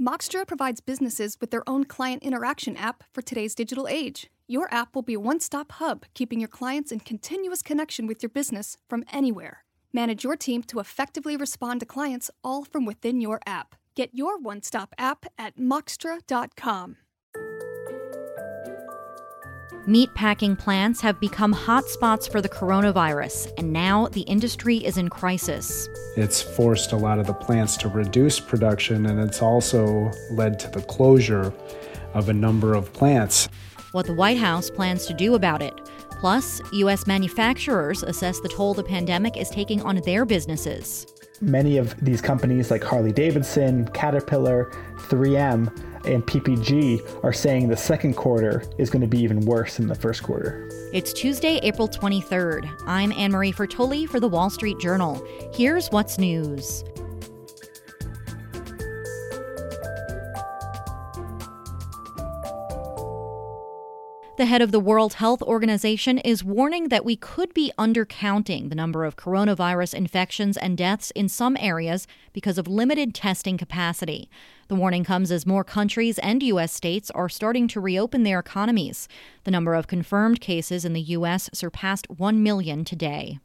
Moxtra provides businesses with their own client interaction app for today's digital age. Your app will be a one stop hub, keeping your clients in continuous connection with your business from anywhere. Manage your team to effectively respond to clients all from within your app. Get your one stop app at Moxtra.com. Meatpacking plants have become hotspots for the coronavirus, and now the industry is in crisis. It's forced a lot of the plants to reduce production, and it's also led to the closure of a number of plants. What the White House plans to do about it. Plus, U.S. manufacturers assess the toll the pandemic is taking on their businesses. Many of these companies, like Harley Davidson, Caterpillar, 3M, and PPG are saying the second quarter is going to be even worse than the first quarter. It's Tuesday, April 23rd. I'm Annmarie Fertoli for the Wall Street Journal. Here's what's news. The head of the World Health Organization is warning that we could be undercounting the number of coronavirus infections and deaths in some areas because of limited testing capacity. The warning comes as more countries and U.S. states are starting to reopen their economies. The number of confirmed cases in the U.S. surpassed 1 million today.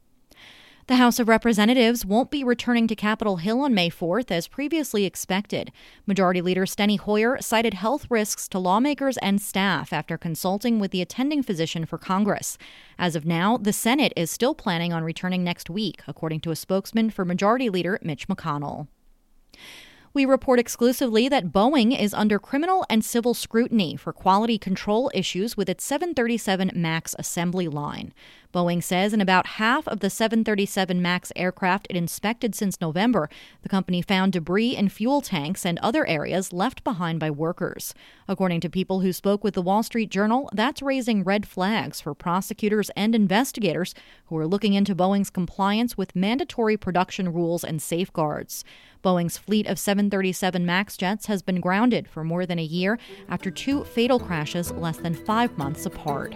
The House of Representatives won't be returning to Capitol Hill on May 4th as previously expected. Majority Leader Steny Hoyer cited health risks to lawmakers and staff after consulting with the attending physician for Congress. As of now, the Senate is still planning on returning next week, according to a spokesman for Majority Leader Mitch McConnell. We report exclusively that Boeing is under criminal and civil scrutiny for quality control issues with its 737 MAX assembly line. Boeing says in about half of the 737 MAX aircraft it inspected since November, the company found debris in fuel tanks and other areas left behind by workers. According to people who spoke with the Wall Street Journal, that's raising red flags for prosecutors and investigators who are looking into Boeing's compliance with mandatory production rules and safeguards. Boeing's fleet of 737 MAX jets has been grounded for more than a year after two fatal crashes less than five months apart.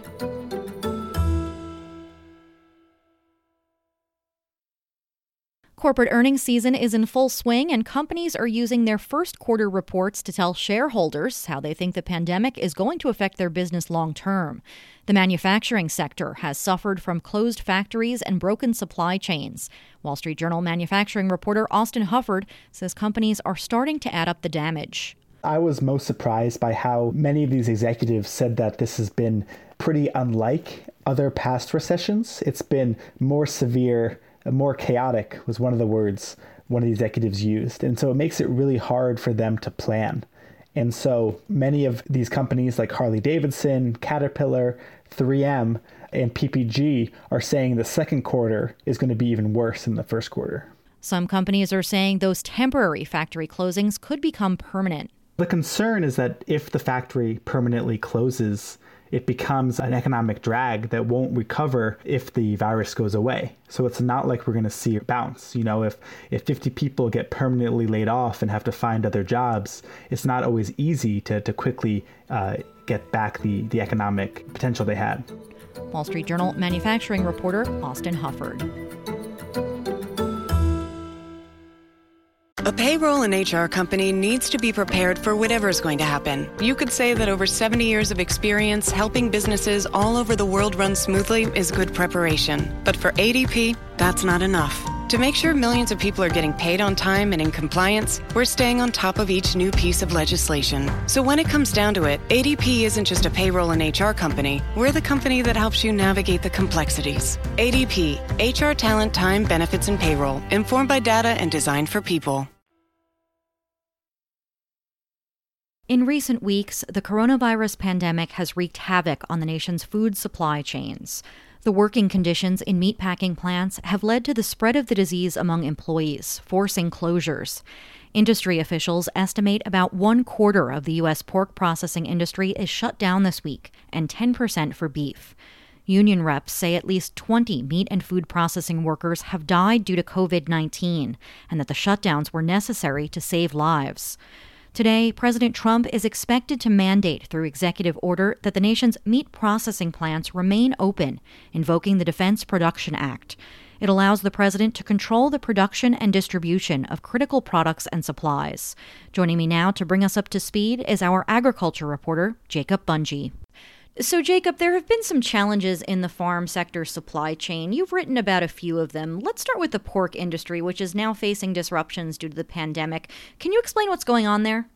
Corporate earnings season is in full swing, and companies are using their first quarter reports to tell shareholders how they think the pandemic is going to affect their business long term. The manufacturing sector has suffered from closed factories and broken supply chains. Wall Street Journal manufacturing reporter Austen Hufford says companies are starting to add up the damage. I was most surprised by how many of these executives said that this has been pretty unlike other past recessions. It's been more severe more chaotic was one of the words one of the executives used. And so it makes it really hard for them to plan. And so many of these companies like Harley Davidson, Caterpillar, 3M, and PPG are saying the second quarter is going to be even worse than the first quarter. Some companies are saying those temporary factory closings could become permanent. The concern is that if the factory permanently closes, it becomes an economic drag that won't recover if the virus goes away. So it's not like we're going to see a bounce. You know, if, if 50 people get permanently laid off and have to find other jobs, it's not always easy to, to quickly uh, get back the, the economic potential they had. Wall Street Journal manufacturing reporter Austen Hufford. A payroll and HR company needs to be prepared for whatever is going to happen. You could say that over 70 years of experience helping businesses all over the world run smoothly is good preparation. But for ADP, that's not enough. To make sure millions of people are getting paid on time and in compliance, we're staying on top of each new piece of legislation. So when it comes down to it, ADP isn't just a payroll and HR company, we're the company that helps you navigate the complexities. ADP, HR talent, time, benefits, and payroll, informed by data and designed for people. In recent weeks, the coronavirus pandemic has wreaked havoc on the nation's food supply chains. The working conditions in meatpacking plants have led to the spread of the disease among employees, forcing closures. Industry officials estimate about one quarter of the U.S. pork processing industry is shut down this week, and 10% for beef. Union reps say at least 20 meat and food processing workers have died due to COVID 19, and that the shutdowns were necessary to save lives. Today, President Trump is expected to mandate through executive order that the nation's meat processing plants remain open, invoking the Defense Production Act. It allows the president to control the production and distribution of critical products and supplies. Joining me now to bring us up to speed is our agriculture reporter, Jacob Bunge. So, Jacob, there have been some challenges in the farm sector supply chain. You've written about a few of them. Let's start with the pork industry, which is now facing disruptions due to the pandemic. Can you explain what's going on there?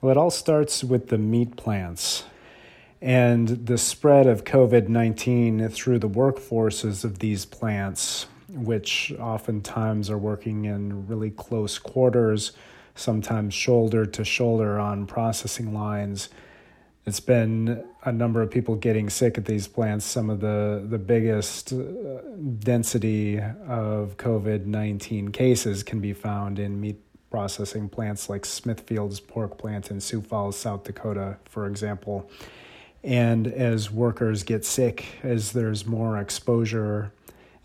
Well, it all starts with the meat plants and the spread of COVID 19 through the workforces of these plants, which oftentimes are working in really close quarters, sometimes shoulder to shoulder on processing lines. It's been a number of people getting sick at these plants. Some of the, the biggest uh, density of COVID 19 cases can be found in meat processing plants like Smithfield's pork plant in Sioux Falls, South Dakota, for example. And as workers get sick, as there's more exposure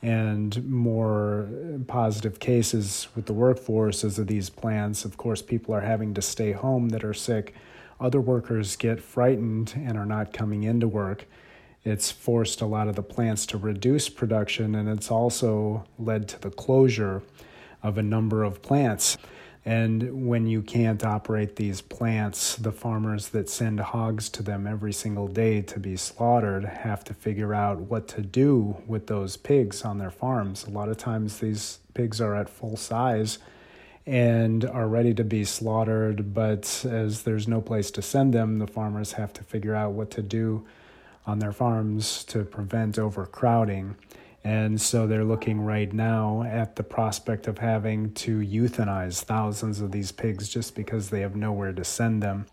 and more positive cases with the workforces of these plants, of course, people are having to stay home that are sick. Other workers get frightened and are not coming into work. It's forced a lot of the plants to reduce production, and it's also led to the closure of a number of plants. And when you can't operate these plants, the farmers that send hogs to them every single day to be slaughtered have to figure out what to do with those pigs on their farms. A lot of times these pigs are at full size and are ready to be slaughtered, but as there's no place to send them, the farmers have to figure out what to do on their farms to prevent overcrowding. And so they're looking right now at the prospect of having to euthanize thousands of these pigs just because they have nowhere to send them.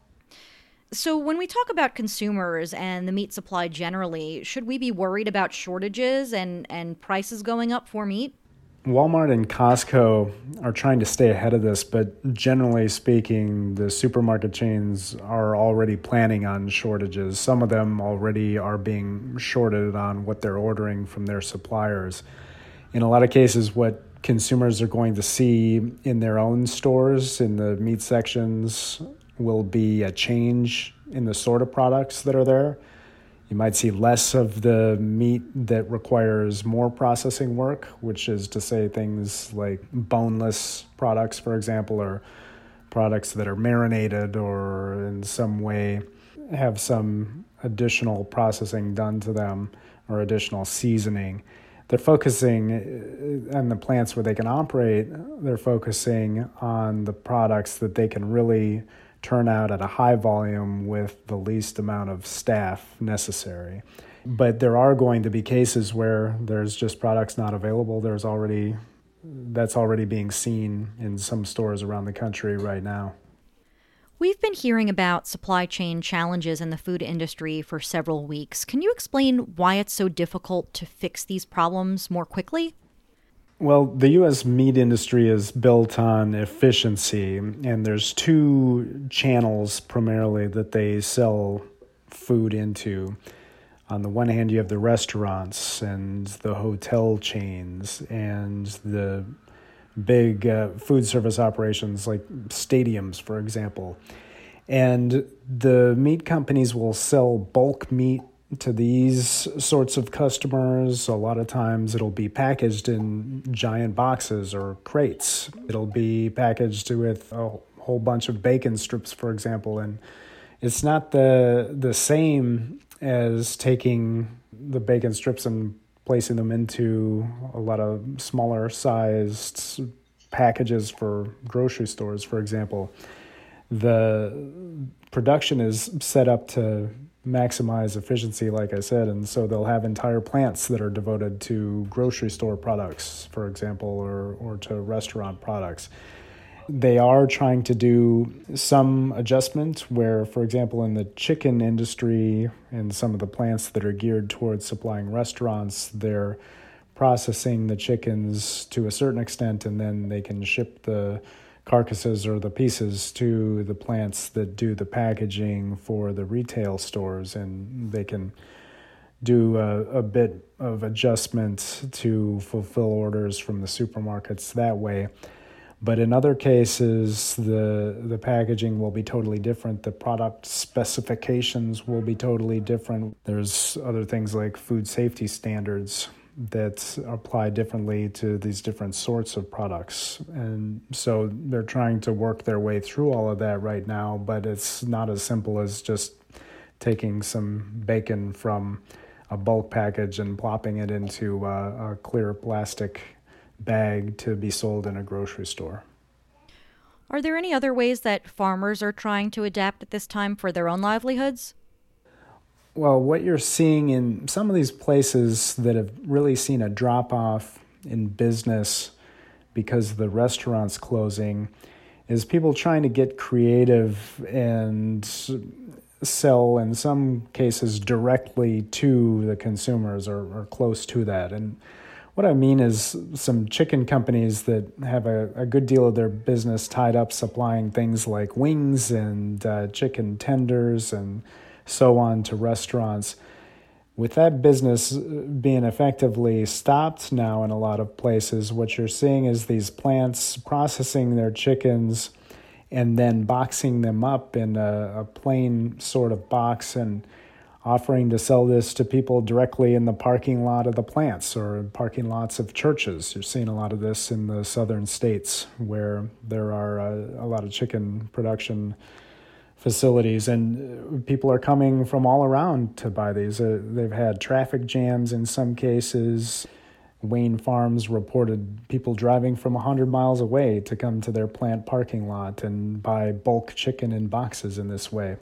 So, when we talk about consumers and the meat supply generally, should we be worried about shortages and, and prices going up for meat? Walmart and Costco are trying to stay ahead of this, but generally speaking, the supermarket chains are already planning on shortages. Some of them already are being shorted on what they're ordering from their suppliers. In a lot of cases, what consumers are going to see in their own stores, in the meat sections, will be a change in the sort of products that are there. You might see less of the meat that requires more processing work, which is to say things like boneless products, for example, or products that are marinated or in some way have some additional processing done to them or additional seasoning. They're focusing uh, on the plants where they can operate, they're focusing on the products that they can really turn out at a high volume with the least amount of staff necessary. But there are going to be cases where there's just products not available. There's already that's already being seen in some stores around the country right now. We've been hearing about supply chain challenges in the food industry for several weeks. Can you explain why it's so difficult to fix these problems more quickly? Well, the U.S. meat industry is built on efficiency, and there's two channels primarily that they sell food into. On the one hand, you have the restaurants and the hotel chains and the big uh, food service operations like stadiums, for example. And the meat companies will sell bulk meat to these sorts of customers. A lot of times it'll be packaged in giant boxes or crates. It'll be packaged with a whole bunch of bacon strips, for example, and it's not the the same as taking the bacon strips and placing them into a lot of smaller sized packages for grocery stores, for example. The production is set up to maximize efficiency, like I said, and so they'll have entire plants that are devoted to grocery store products, for example, or, or to restaurant products. They are trying to do some adjustment where, for example, in the chicken industry and some of the plants that are geared towards supplying restaurants, they're processing the chickens to a certain extent and then they can ship the carcasses or the pieces to the plants that do the packaging for the retail stores, and they can do a, a bit of adjustment to fulfill orders from the supermarkets that way. But in other cases, the the packaging will be totally different. The product specifications will be totally different. There's other things like food safety standards that apply differently to these different sorts of products. And so they're trying to work their way through all of that right now, but it's not as simple as just taking some bacon from a bulk package and plopping it into a, a clear plastic bag to be sold in a grocery store. Are there any other ways that farmers are trying to adapt at this time for their own livelihoods? Well, what you're seeing in some of these places that have really seen a drop off in business because the restaurants closing is people trying to get creative and sell in some cases directly to the consumers or, or close to that. And what I mean is some chicken companies that have a, a good deal of their business tied up supplying things like wings and uh, chicken tenders and so on to restaurants. With that business uh, being effectively stopped now in a lot of places, what you're seeing is these plants processing their chickens and then boxing them up in a, a plain sort of box and offering to sell this to people directly in the parking lot of the plants or parking lots of churches. You're seeing a lot of this in the southern states where there are a, a lot of chicken production facilities, and people are coming from all around to buy these. Uh, they've had traffic jams in some cases. Wayne Farms reported people driving from 100 miles away to come to their plant parking lot and buy bulk chicken in boxes in this way.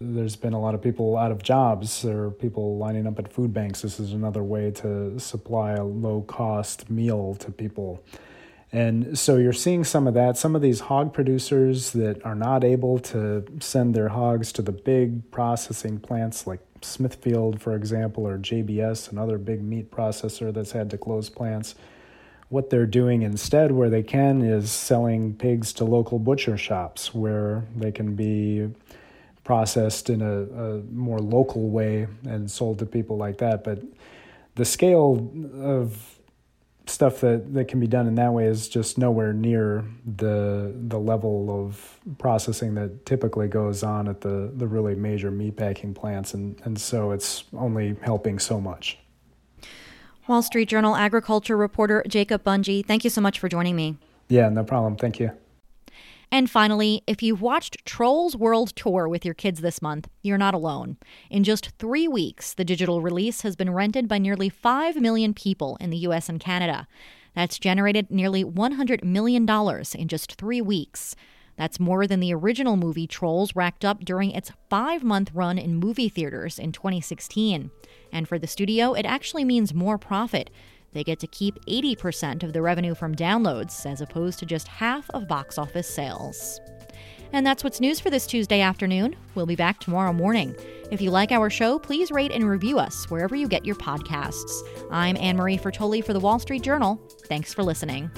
There's been a lot of people out of jobs. There are people lining up at food banks. This is another way to supply a low cost meal to people. And so you're seeing some of that. Some of these hog producers that are not able to send their hogs to the big processing plants like Smithfield, for example, or JBS, another big meat processor that's had to close plants. What they're doing instead, where they can, is selling pigs to local butcher shops where they can be processed in a, a more local way and sold to people like that. But the scale of stuff that, that can be done in that way is just nowhere near the the level of processing that typically goes on at the, the really major meatpacking plants and, and so it's only helping so much. Wall Street Journal agriculture reporter Jacob Bunge, thank you so much for joining me. Yeah, no problem. Thank you. And finally, if you've watched Trolls World Tour with your kids this month, you're not alone. In just three weeks, the digital release has been rented by nearly 5 million people in the US and Canada. That's generated nearly $100 million in just three weeks. That's more than the original movie Trolls racked up during its five month run in movie theaters in 2016. And for the studio, it actually means more profit. They get to keep 80% of the revenue from downloads, as opposed to just half of box office sales. And that's what's news for this Tuesday afternoon. We'll be back tomorrow morning. If you like our show, please rate and review us wherever you get your podcasts. I'm Annmarie Fertoli for the Wall Street Journal. Thanks for listening.